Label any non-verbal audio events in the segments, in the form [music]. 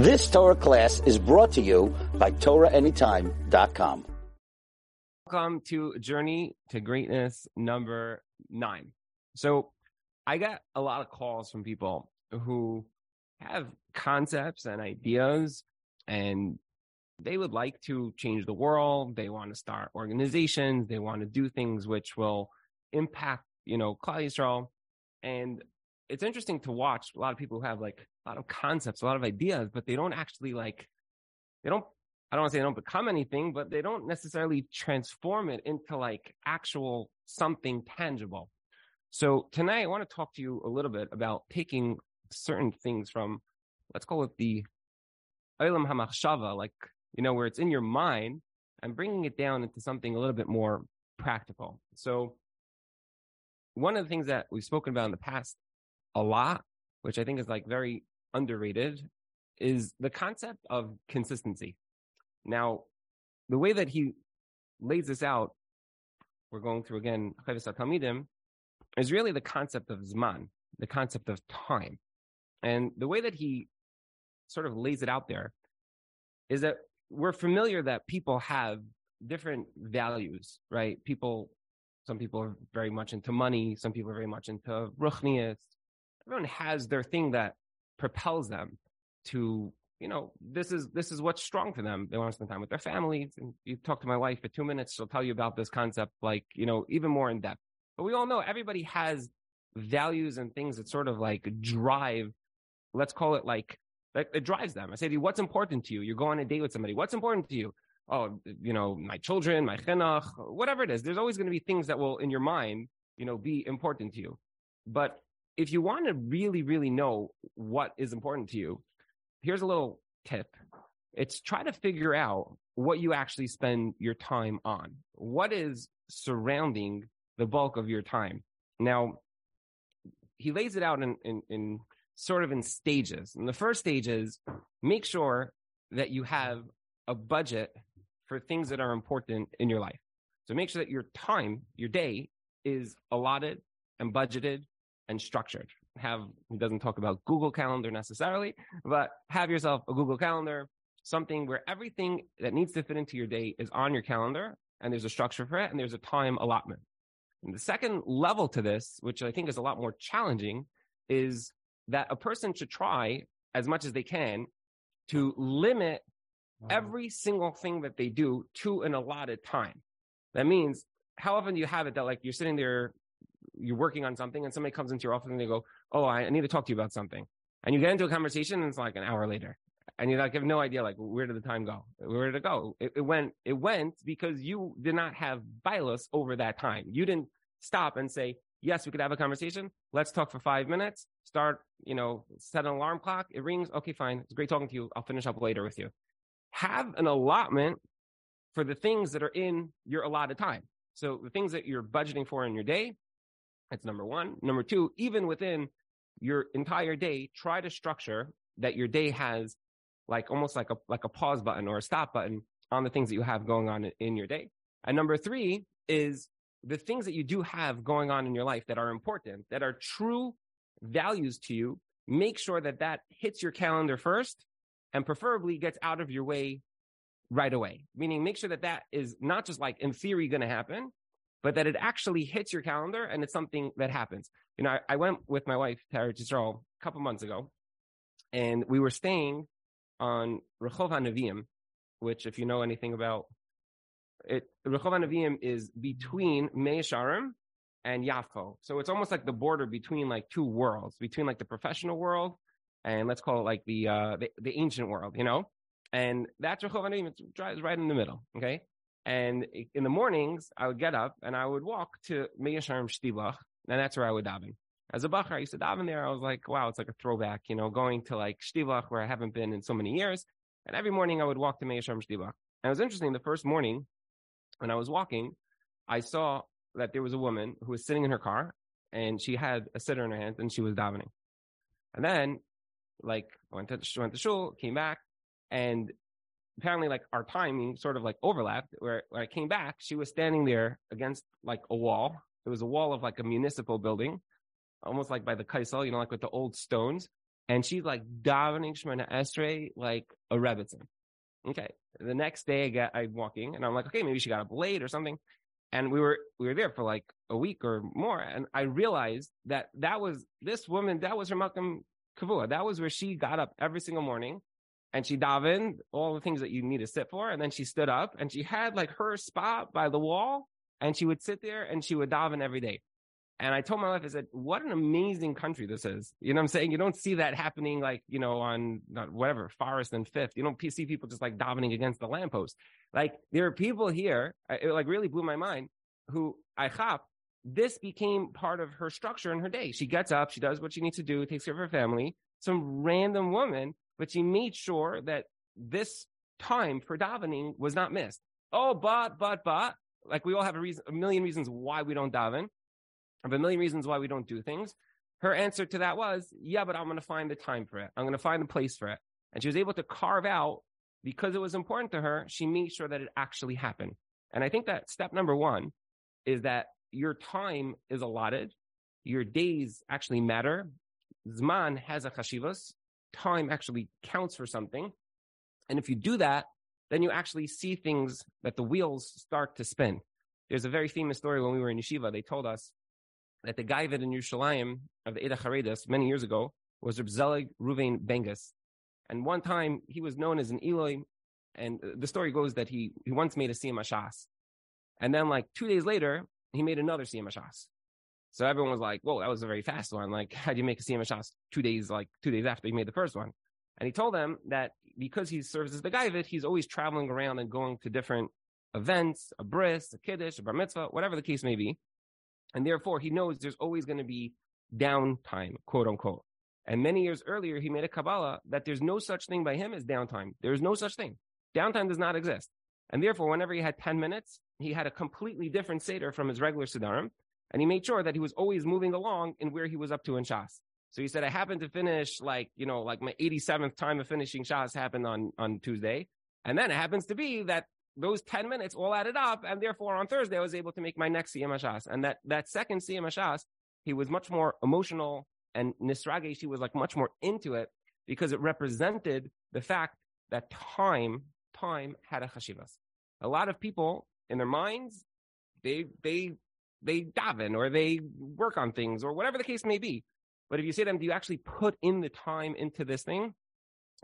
This Torah class is brought to you by TorahAnytime.com. Welcome to Journey to Greatness number nine. So, I got a lot of calls from people who have concepts and ideas, and they would like to change the world. They want to start organizations. They want to do things which will impact, you know, Klal Yisrael. And it's interesting to watch a lot of people who have like a lot of concepts, a lot of ideas, but they don't actually like, they don't, I don't want to say they don't become anything, but they don't necessarily transform it into like actual something tangible. So tonight I want to talk to you a little bit about taking certain things from, let's call it the Olam HaMachshava, like, you know, where it's in your mind and bringing it down into something a little bit more practical. So one of the things that we've spoken about in the past a lot, which I think is like very underrated, is the concept of consistency. Now, the way that he lays this out, we're going through again, Talmidim, is really the concept of Zman, the concept of time. And the way that he sort of lays it out there is that we're familiar that people have different values, right? People, some people are very much into money, some people are very much into ruchnias, everyone has their thing that propels them to you know this is this is what's strong for them. They want to spend time with their families and you talk to my wife for two minutes she'll tell you about this concept like you know even more in depth. But we all know everybody has values and things that sort of like drive let's call it like like it drives them. I say to you what's important to you? You're going on a date with somebody. What's important to you? Oh you know my children my chinuch whatever it is. There's always going to be things that will in your mind you know be important to you. But if you want to really, really know what is important to you, here's a little tip. It's try to figure out what you actually spend your time on. What is surrounding the bulk of your time? Now, he lays it out in, in, in sort of in stages. And the first stage is make sure that you have a budget for things that are important in your life. So make sure that your time, your day is allotted and budgeted and structured. Have he doesn't talk about Google Calendar necessarily, but have yourself a Google Calendar, something where everything that needs to fit into your day is on your calendar, and there's a structure for it, and there's a time allotment. And the second level to this, which I think is a lot more challenging, is that a person should try as much as they can to limit every single thing that they do to an allotted time. That means how often do you have it that like you're sitting there you're working on something and somebody comes into your office and they go, Oh, I need to talk to you about something. And you get into a conversation and it's like an hour later. And you like have no idea like where did the time go? Where did it go? It, it went it went because you did not have bias over that time. You didn't stop and say, Yes, we could have a conversation. Let's talk for five minutes. Start, you know, set an alarm clock. It rings. Okay, fine. It's great talking to you. I'll finish up later with you. Have an allotment for the things that are in your allotted time. So the things that you're budgeting for in your day, that's number one. Number two, even within your entire day, try to structure that your day has like almost like a like a pause button or a stop button on the things that you have going on in your day. And number three is the things that you do have going on in your life that are important, that are true values to you. Make sure that that hits your calendar first and preferably gets out of your way right away. Meaning make sure that that is not just like in theory going to happen, but that it actually hits your calendar and it's something that happens. You know, I, I went with my wife, Tara Yisrael, a couple months ago, and we were staying on Rehov HaNeviim, which, if you know anything about it, Rehov HaNeviim is between Mea Shearim and Yafko. So it's almost like the border between like two worlds, between like the professional world and let's call it like the uh the, the ancient world, you know? And that's Rehov HaNeviim. It's right in the middle. Okay. And in the mornings, I would get up and I would walk to Mea Shearim shtieblach, and that's where I would daven. As a bacher, I used to daven there. I was like, wow, it's like a throwback, you know, going to like shtieblach where I haven't been in so many years. And every morning I would walk to Mea Shearim shtieblach. And it was interesting. The first morning when I was walking, I saw that there was a woman who was sitting in her car and she had a siddur in her hand and she was davening. And then, like, went to, went to shul, came back, and apparently like our timing sort of like overlapped where, where I came back, she was standing there against like a wall. It was a wall of like a municipal building, almost like by the Kosel, you know, like with the old stones. and she's like davening Shemona Esrei like a Rebbitzin. Okay. The next day I get, I'm walking and I'm like, okay, maybe she got up late or something. And we were, we were there for like a week or more. And I realized that that was this woman, that was her makom kavua. That was where she got up every single morning and she davened all the things that you need to sit for. And then she stood up and she had like her spot by the wall and she would sit there and she would daven every day. And I told my wife, I said, what an amazing country this is. You know what I'm saying? You don't see that happening like, you know, on whatever, Forest and Fifth. You don't see people just like davening against the lamppost. Like there are people here, it like really blew my mind, who I chop, this became part of her structure in her day. She gets up, she does what she needs to do, takes care of her family. Some random woman, but she made sure that this time for davening was not missed. Oh, but, but, but, like we all have a reason, a million reasons why we don't daven of a million reasons why we don't do things. Her answer to that was, yeah, but I'm going to find the time for it. I'm going to find the place for it. And she was able to carve out because it was important to her. She made sure that it actually happened. And I think that step number one is that your time is allotted. Your days actually matter. Zman has a chashivas. Time actually counts for something. And if you do that, then you actually see things that the wheels start to spin. There's a very famous story when we were in yeshiva. They told us that the guy that in Yerushalayim of the Eda Charedas many years ago was Reb Zelig Ruvain Bengis. And one time he was known as an ilui, and the story goes that he, he once made a Siyum. And then like two days later, he made another Siyum. So everyone was like, whoa, that was a very fast one. Like, [laughs] how do you make a Siyum HaShas two days, like two days after you made the first one? And he told them that because he serves as the guy of it, he's always traveling around and going to different events, a bris, a kiddush, a bar mitzvah, whatever the case may be. And therefore, he knows there's always going to be downtime, quote unquote. And many years earlier, he made a Kabbalah that there's no such thing by him as downtime. There's no such thing. Downtime does not exist. And therefore, whenever he had 10 minutes, he had a completely different Seder from his regular Sedarim. And he made sure that he was always moving along in where he was up to in Shas. So he said, I happened to finish like, you know, like my 87th time of finishing Shas happened on, on Tuesday. And then it happens to be that those 10 minutes all added up. And therefore on Thursday, I was able to make my next Siyum Hashas. And that, that second Siyum Hashas, he was much more emotional and Nisragesh, he was like much more into it because it represented the fact that time, time had a chashivas. A lot of people in their minds, they, they, they daven or they work on things or whatever the case may be. But if you say to them, do you actually put in the time into this thing?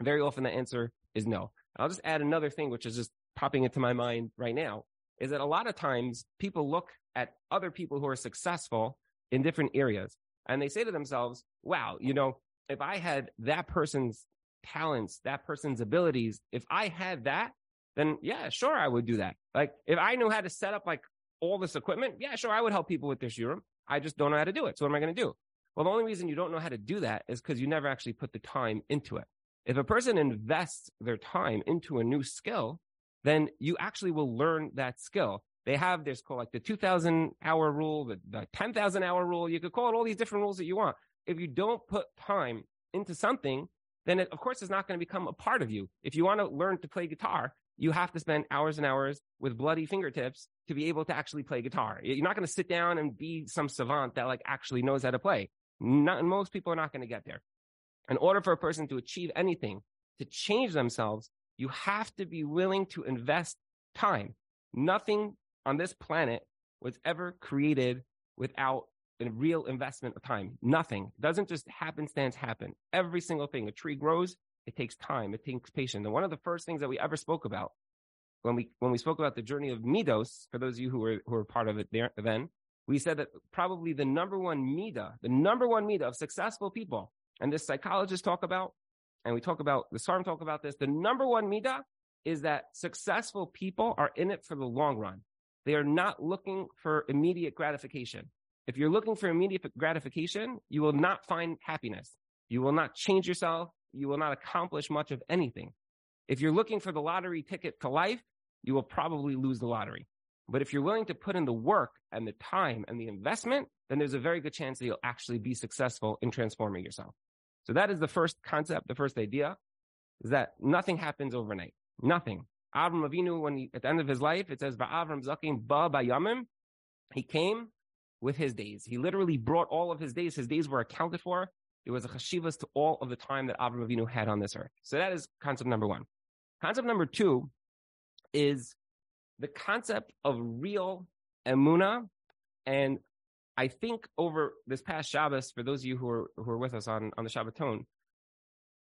Very often the answer is no. I'll just add another thing, which is just popping into my mind right now is that a lot of times people look at other people who are successful in different areas and they say to themselves, wow, you know, if I had that person's talents, that person's abilities, if I had that, then yeah, sure, I would do that. Like if I knew how to set up like all this equipment, yeah, sure, I would help people with their shiurim. I just don't know how to do it. So what am I going to do? Well, the only reason you don't know how to do that is because you never actually put the time into it. If a person invests their time into a new skill, then you actually will learn that skill. They have this called like the 2000 hour rule, the, the 10,000 hour rule. You could call it all these different rules that you want. If you don't put time into something, then it, of course, it's not going to become a part of you. If you want to learn to play guitar, you have to spend hours and hours with bloody fingertips to be able to actually play guitar. You're not going to sit down and be some savant that like actually knows how to play. Not, most people are not going to get there. In order for a person to achieve anything, to change themselves, you have to be willing to invest time. Nothing on this planet was ever created without a real investment of time. Nothing it doesn't just happenstance happen. Every single thing. A tree grows. It takes time. It takes patience. And one of the first things that we ever spoke about when we when we spoke about the journey of midos, for those of you who were who were part of it there then, we said that probably the number one mida, the number one mida of successful people, and this psychologists talk about, and we talk about the Sarm talk about this. The number one midah is that successful people are in it for the long run. They are not looking for immediate gratification. If you're looking for immediate gratification, you will not find happiness. You will not change yourself. You will not accomplish much of anything. If you're looking for the lottery ticket to life, you will probably lose the lottery. But if you're willing to put in the work and the time and the investment, then there's a very good chance that you'll actually be successful in transforming yourself. So that is the first concept, the first idea is that nothing happens overnight. Nothing. Avram Avinu, when he, at the end of his life, it says, Avram Zakim ba bayamim. He came with his days. He literally brought all of his days. His days were accounted for. There was a chashivas to all of the time that Avram Avinu had on this earth. So that is concept number one. Concept number two is the concept of real emuna. And I think over this past Shabbos, for those of you who are who are with us on on the Shabbaton,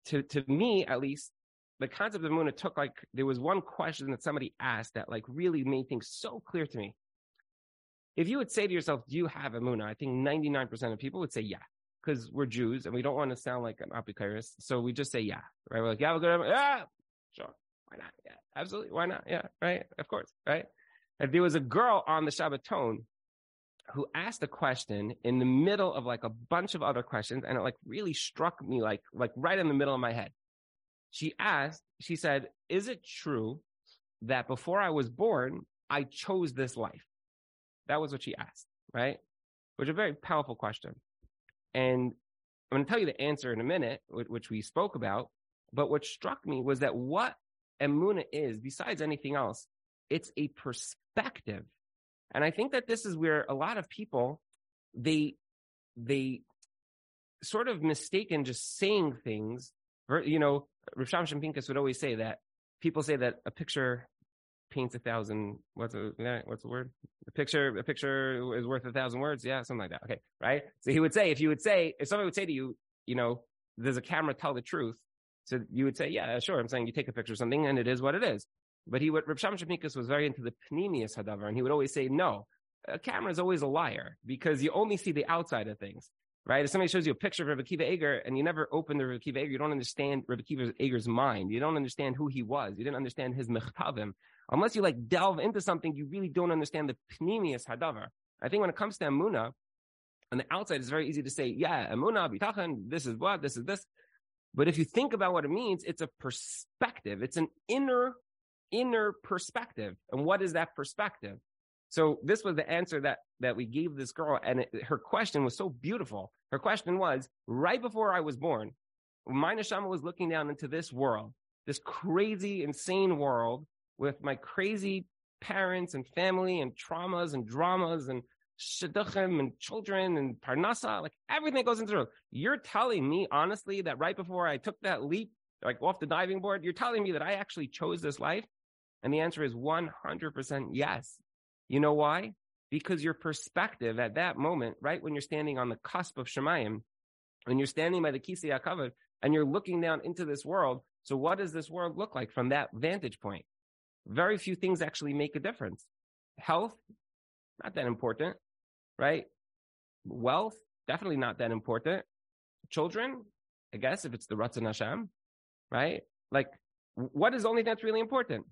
to to me at least, the concept of emuna took like there was one question that somebody asked that like really made things so clear to me. If you would say to yourself, "Do you have emuna?" I think ninety nine percent of people would say, "Yeah." Because we're Jews and we don't want to sound like an apicurus, so we just say yeah, right? We're like, yeah, we're good, yeah, sure, why not? Yeah, absolutely, why not? Yeah, right, of course, right? If there was a girl on the Shabbaton who asked a question in the middle of like a bunch of other questions, and it like really struck me like like right in the middle of my head. She asked, she said, "Is it true that before I was born, I chose this life?" That was what she asked, right? Which is a very powerful question. And I'm going to tell you the answer in a minute, which we spoke about. But what struck me was that what emuna is, besides anything else, it's a perspective. And I think that this is where a lot of people, they, they sort of mistaken just saying things. You know, Rav Shamshon would always say that people say that a picture paints a thousand. What's a, eh, what's the word? A picture, a picture is worth a thousand words. Yeah, something like that. Okay, right. So he would say, if you would say, if somebody would say to you, you know, there's a camera, tell the truth. So you would say, yeah, sure. I'm saying you take a picture of something and it is what it is. But he would, Reb Sham was very into the pnimius hadavar, and he would always say, no, a camera is always a liar because you only see the outside of things, right? If somebody shows you a picture of Rebbe Akiva Eiger and you never open the Rebbe Akiva Eiger, you don't understand Rebbe Akiva Eiger's mind. You don't understand who he was. You didn't understand his mechtavim. Unless you like delve into something, you really don't understand the pnimius hadavar. I think when it comes to emuna, on the outside, it's very easy to say, yeah, emuna, bitachon, this is what, this is this. But if you think about what it means, it's a perspective. It's an inner, inner perspective. And what is that perspective? So this was the answer that, that we gave this girl. And it, her question was so beautiful. Her question was, right before I was born, my neshama was looking down into this world, this crazy, insane world with my crazy parents and family and traumas and dramas and shidduchim and children and parnasa, like everything goes into it. You're telling me honestly that right before I took that leap, like off the diving board, you're telling me that I actually chose this life? And the answer is 100% yes. You know why? Because your perspective at that moment, right when you're standing on the cusp of Shemayim, when you're standing by the Kisei HaKavod and you're looking down into this world, so what does this world look like from that vantage point? Very few things actually make a difference. Health, not that important right? Wealth, definitely not that important. Children, I guess if it's the Ratzon Hashem, right? Like, what is the only thing that's really important?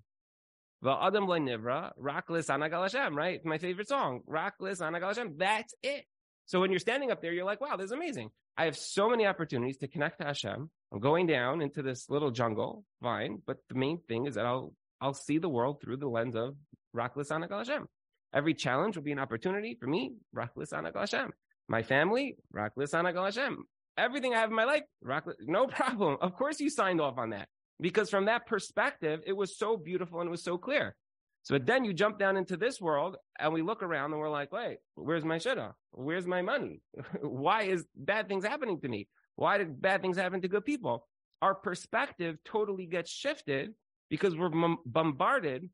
The Adam nivra, Raklis Anagal Hashem, right? My favorite song, Raklis Anagal Hashem. That's it. So when you're standing up there, you're like, wow, this is amazing. I have so many opportunities to connect to Hashem. I'm going down into this little jungle, fine. But the main thing is that I'll, I'll see the world through the lens of Raklis Anagal Hashem. Every challenge will be an opportunity for me, Rachlis Anagal Hashem. My family, Rachlis Anagal Hashem. Everything I have in my life, Rachlis, no [laughs] problem. Of course you signed off on that. Because from that perspective, it was so beautiful and it was so clear. So then you jump down into this world and we look around and we're like, wait, where's my shidduch? Where's my money? [laughs] Why is bad things happening to me? Why did bad things happen to good people? Our perspective totally gets shifted because we're bombarded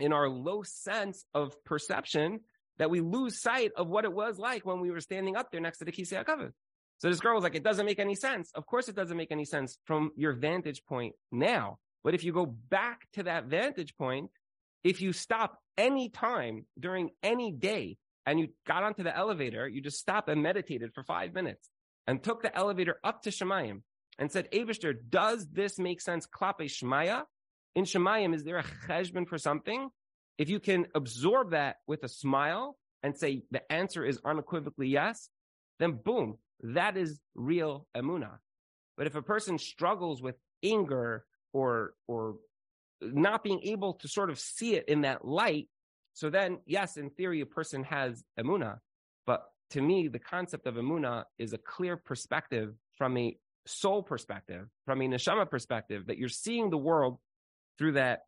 in our low sense of perception that we lose sight of what it was like when we were standing up there next to the Kisei HaKavod. So this girl was like, it doesn't make any sense. Of course it doesn't make any sense from your vantage point now. But if you go back to that vantage point, if you stop any time during any day and you got onto the elevator, you just stopped and meditated for five minutes and took the elevator up to Shemayim and said, Avishter, does this make sense? Klape Shemaya? In Shemayim, is there a cheshbon for something? If you can absorb that with a smile and say the answer is unequivocally yes, then boom, that is real emuna. But if a person struggles with anger or or not being able to sort of see it in that light, so then yes, in theory, a person has emuna. But to me, the concept of emuna is a clear perspective from a soul perspective, from a neshama perspective, that you're seeing the world through that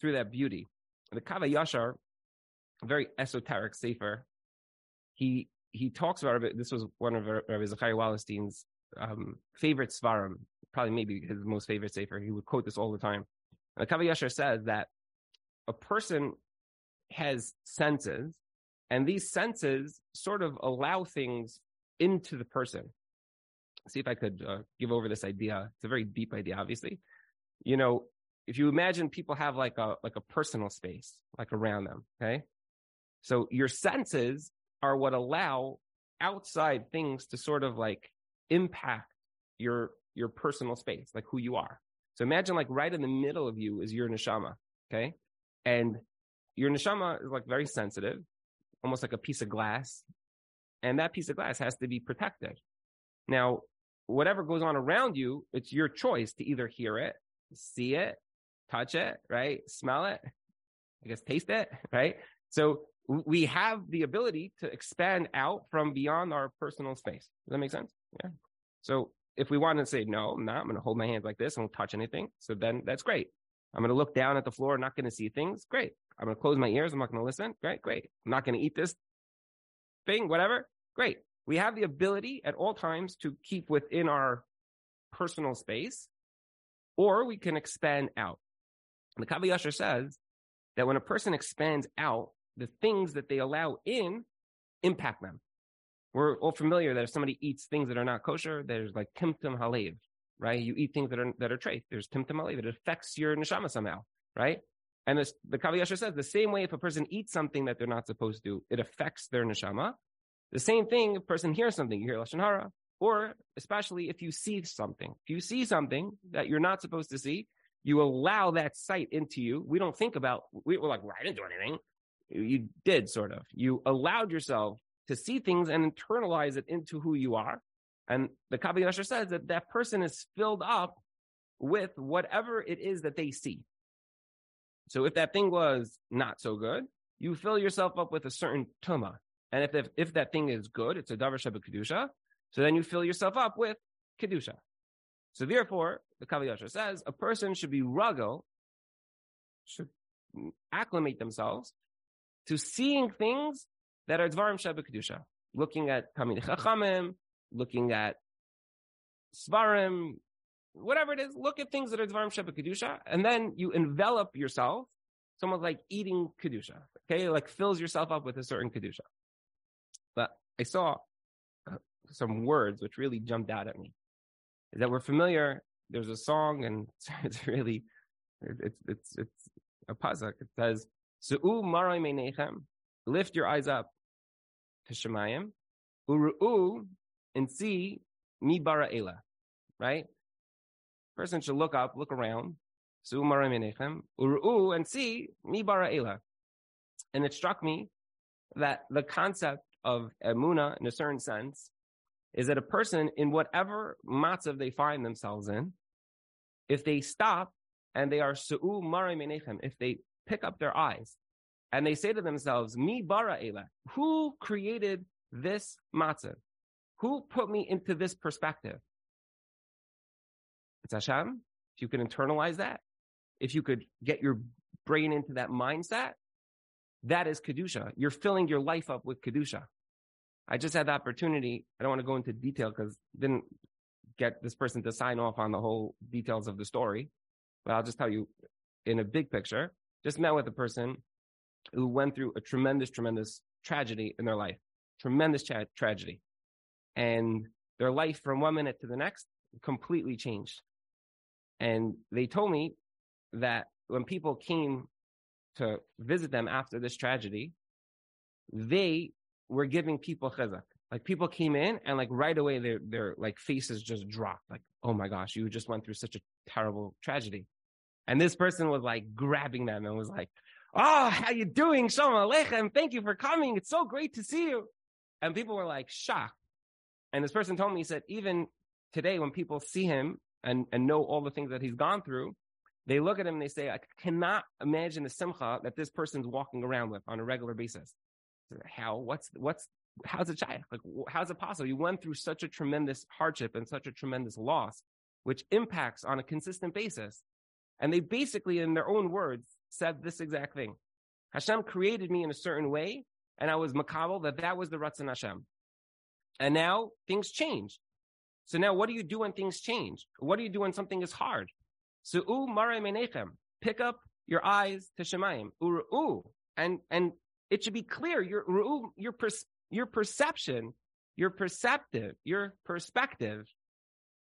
through that beauty. The Kav HaYashar, very esoteric sefer, he he talks about it. This was one of Rabbi Zachariah Wallerstein's um, favorite svarim, probably maybe his most favorite sefer. He would quote this all the time. And the Kav HaYashar says that a person has senses, and these senses sort of allow things into the person. See if I could uh, give over this idea. It's a very deep idea, obviously. You know, if you imagine people have like a like a personal space like around them, okay? So your senses are what allow outside things to sort of like impact your your personal space, like who you are. So imagine like right in the middle of you is your neshama, okay? And your neshama is like very sensitive, almost like a piece of glass. And that piece of glass has to be protected. Now, whatever goes on around you, it's your choice to either hear it, see it, touch it, right? Smell it, I guess taste it, right? So we have the ability to expand out from beyond our personal space. Does that make sense? Yeah. So if we want to say, no, I'm not, I'm going to hold my hands like this. I won't touch anything. So then that's great. I'm going to look down at the floor, not going to see things. Great. I'm going to close my ears. I'm not going to listen. Great. Great. I'm not going to eat this thing, whatever. Great. We have the ability at all times to keep within our personal space, or we can expand out. The Kav HaYashar says that when a person expands out, the things that they allow in impact them. We're all familiar that if somebody eats things that are not kosher, there's like timtum halev, right? You eat things that are that are treif. There's timtum halev. It affects your neshama somehow, right? And this, the Kav HaYashar says the same way if a person eats something that they're not supposed to, it affects their neshama. The same thing, if a person hears something, you hear lashon hara, or especially if you see something, if you see something that you're not supposed to see, you allow that sight into you. We don't think about. We were like, well, I didn't do anything you did sort of. You allowed yourself to see things and internalize it into who you are. And the Kav HaYashar says that that person is filled up with whatever it is that they see. So if that thing was not so good, you fill yourself up with a certain tuma. And if, if, if that thing is good, it's a davar sheba kedusha. So then you fill yourself up with kedusha. So therefore, the Kav HaYashar says a person should be ruggle, should acclimate themselves to seeing things that are Dvarim Sheba Kedusha. Looking at Talmidei Chachamim, looking at Svarim, whatever it is, look at things that are Dvarim Sheba Kedusha, and then you envelop yourself, somewhat like eating Kedusha, okay? Like fills yourself up with a certain Kedusha. But I saw uh, some words which really jumped out at me. Is that we're familiar, there's a song, and [laughs] it's really, it's, it's, it's a pasuk. It says, Su'u marai meinechem, lift your eyes up to Shemayim, uru'u, and see mi bara ela, right? Person should look up, look around, su'u marai meinechem, uru'u, and see mi bara ela. And it struck me that the concept of emuna, in a certain sense, is that a person, in whatever matzav they find themselves in, if they stop and they are su'u marai menechem, if they pick up their eyes and they say to themselves, Mi bara ela, who created this matzav? Who put me into this perspective? It's Hashem. If you can internalize that, if you could get your brain into that mindset, that is Kedusha. You're filling your life up with Kedusha. I just had the opportunity. I don't want to go into detail because didn't get this person to sign off on the whole details of the story, but I'll just tell you in a big picture. Just met with a person who went through a tremendous, tremendous tragedy in their life, tremendous tra- tragedy. And their life from one minute to the next completely changed. And they told me that when people came to visit them after this tragedy, they were giving people chizuk. Like people came in and like right away their their like faces just dropped. Like, oh my gosh, you just went through such a terrible tragedy. And this person was like grabbing them and was like, Oh, how you doing? Shalom Aleichem. Thank you for coming. It's so great to see you. And people were like shocked. And this person told me, he said, even today when people see him and, and know all the things that he's gone through, they look at him and they say, I cannot imagine the simcha that this person's walking around with on a regular basis. How? What's, what's, how's it shy? Like, how's it possible? You went through such a tremendous hardship and such a tremendous loss, which impacts on a consistent basis. And they basically, in their own words, said this exact thing. Hashem created me in a certain way, and I was makabel that that was the Ratzon Hashem. And now things change. So now what do you do when things change? What do you do when something is hard? So u mare pick up your eyes to Shemayim. Uru, and and it should be clear your your your perception, your perceptive, your perspective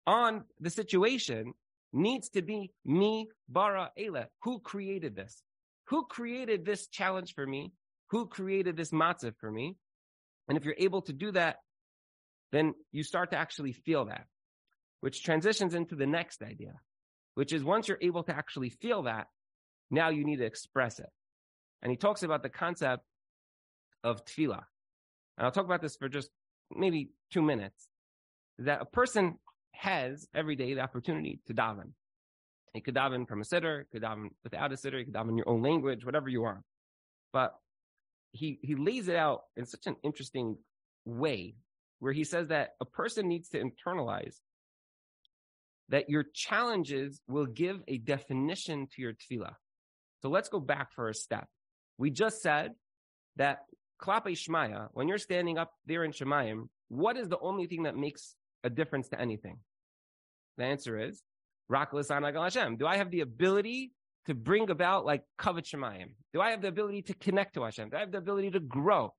on the situation needs to be me bara ela. Who created this? Who created this challenge for me? Who created this matzav for me? And if you're able to do that, then you start to actually feel that, which transitions into the next idea, which is once you're able to actually feel that, now you need to express it. And he talks about the concept of tefillah. And I'll talk about this for just maybe two minutes. That a person has every day the opportunity to daven. You could daven from a siddur, could daven without a you could daven your own language, whatever you want. But he he lays it out in such an interesting way where he says that a person needs to internalize that your challenges will give a definition to your tefillah. So let's go back for a step. We just said that klape shmaya, when you're standing up there in Shemayim, what is the only thing that makes a difference to anything? The answer is Rak Hashem. Do I have the ability to bring about like covet Shemayim? Do I have the ability to connect to Hashem? Do I have the ability to grow?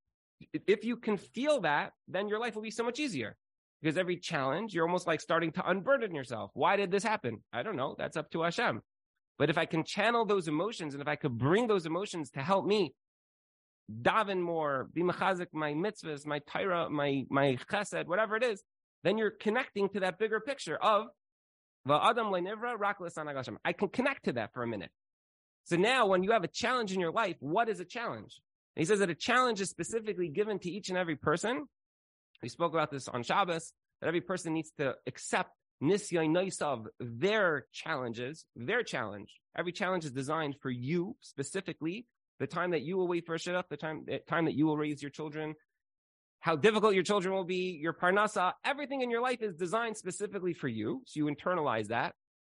If you can feel that, then your life will be so much easier. Because every challenge, you're almost like starting to unburden yourself. Why did this happen? I don't know. That's up to Hashem. But if I can channel those emotions and if I could bring those emotions to help me daven more, be machazik my mitzvahs, my Torah, my, my chesed, whatever it is, then you're connecting to that bigger picture of I can connect to that for a minute. So now when you have a challenge in your life, what is a challenge? And he says that a challenge is specifically given to each and every person. We spoke about this on Shabbos, that every person needs to accept nisya their challenges, their challenge. Every challenge is designed for you specifically. The time that you will wait for a shidduch, the time, the time that you will raise your children, how difficult your children will be, your parnasa, everything in your life is designed specifically for you. So you internalize that.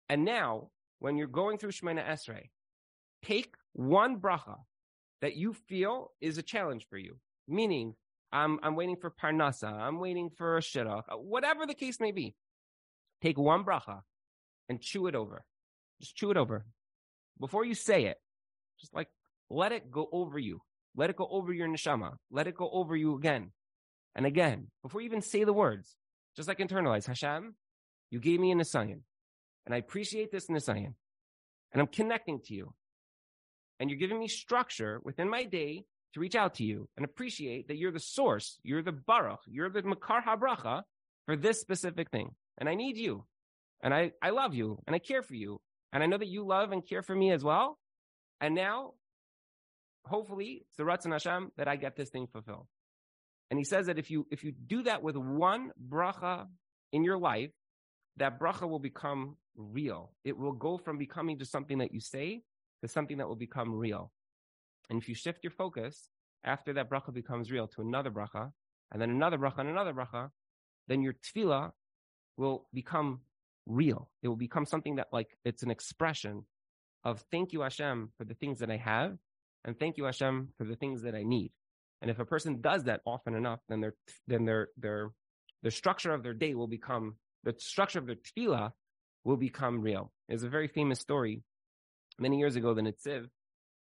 And now, when you're going through Shemona Esrei, take one bracha that you feel is a challenge for you. Meaning, I'm, I'm waiting for parnasa, I'm waiting for a shidduch, whatever the case may be. Take one bracha and chew it over. Just chew it over. Before you say it, just like let it go over you. Let it go over your neshama. Let it go over you again. And again, before you even say the words, just like internalize, Hashem, you gave me a Nisayan. And I appreciate this Nisayan. And I'm connecting to you. And you're giving me structure within my day to reach out to you and appreciate that you're the source, you're the baruch, you're the mekor habracha for this specific thing. And I need you. And I, I love you and I care for you. And I know that you love and care for me as well. And now, hopefully, it's the Ratzon Hashem that I get this thing fulfilled. And he says that if you if you do that with one bracha in your life, that bracha will become real. It will go from becoming just something that you say to something that will become real. And if you shift your focus after that bracha becomes real to another bracha, and then another bracha and another bracha, then your tefillah will become real. It will become something that like it's an expression of thank you Hashem for the things that I have, and thank you Hashem for the things that I need. And if a person does that often enough, then their then their their the structure of their day will become the structure of their tefillah will become real. There's a very famous story many years ago. The Netziv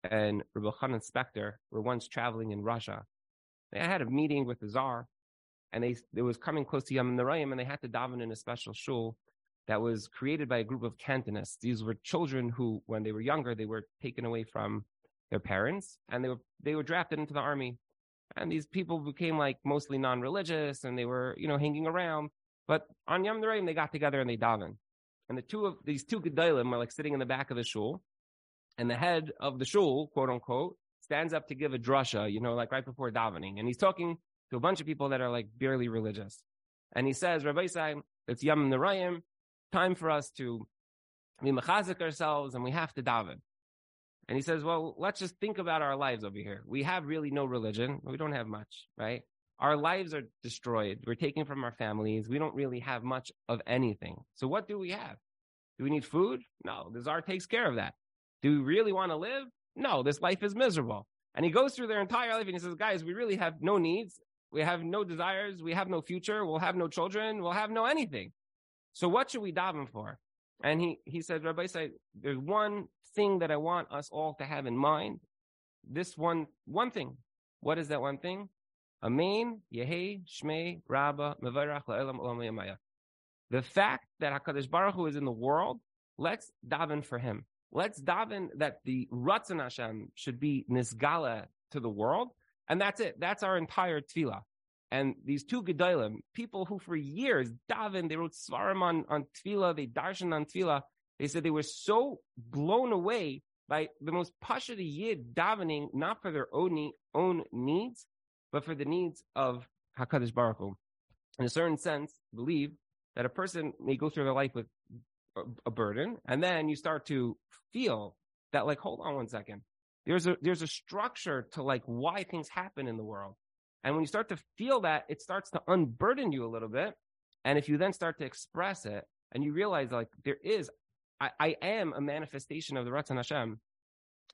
and Rabbi Chanan Spector were once traveling in Russia. They had a meeting with the Tsar, and they it was coming close to Yom Noraim, and they had to daven in a special shul that was created by a group of Cantonists. These were children who, when they were younger, they were taken away from their parents, and they were they were drafted into the army and these people became like mostly non-religious and they were, you know, hanging around. But on Yom Noraim, they got together and they daven. And the two of these two gedolim were like sitting in the back of the shul, and the head of the shul, quote unquote, stands up to give a drasha, you know, like right before davening, and he's talking to a bunch of people that are like barely religious, and he says, Rabbi Say, it's Yom Noraim, time for us to be mechazik ourselves, and we have to daven. And he says, well, let's just think about our lives over here. We have really no religion. We don't have much, right? Our lives are destroyed. We're taken from our families. We don't really have much of anything. So what do we have? Do we need food? No, the czar takes care of that. Do we really want to live? No, this life is miserable. And he goes through their entire life and he says, guys, we really have no needs. We have no desires. We have no future. We'll have no children. We'll have no anything. So what should we daven for? And he, he said, Rabbi said, there's one thing that I want us all to have in mind. This one, one thing. What is that one thing? Amen, Yehi, Shmei, Rabba, Mevarach, La'elam, Olam, Yamaya. The fact that HaKadosh Baruch Hu is in the world, let's daven for him. Let's daven that the Ratzon Hashem should be Nisgala to the world. And that's it. That's our entire tefillah. And these two Gedolim, people who for years daven, they wrote svarim on, on tefillah, they darshan on tefillah. They said they were so blown away by the most pasha the yid davening, not for their own, own needs, but for the needs of Hakadosh Baruch Hu. In a certain sense, believe that a person may go through their life with a, a burden, and then you start to feel that, like, hold on one second. There's a there's a structure to like why things happen in the world. And when you start to feel that, it starts to unburden you a little bit. And if you then start to express it and you realize like there is, I, I am a manifestation of the Ratzon Hashem,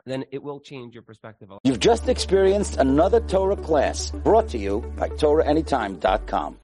then it will change your perspective. You've just experienced another Torah class brought to you by TorahAnytime.com.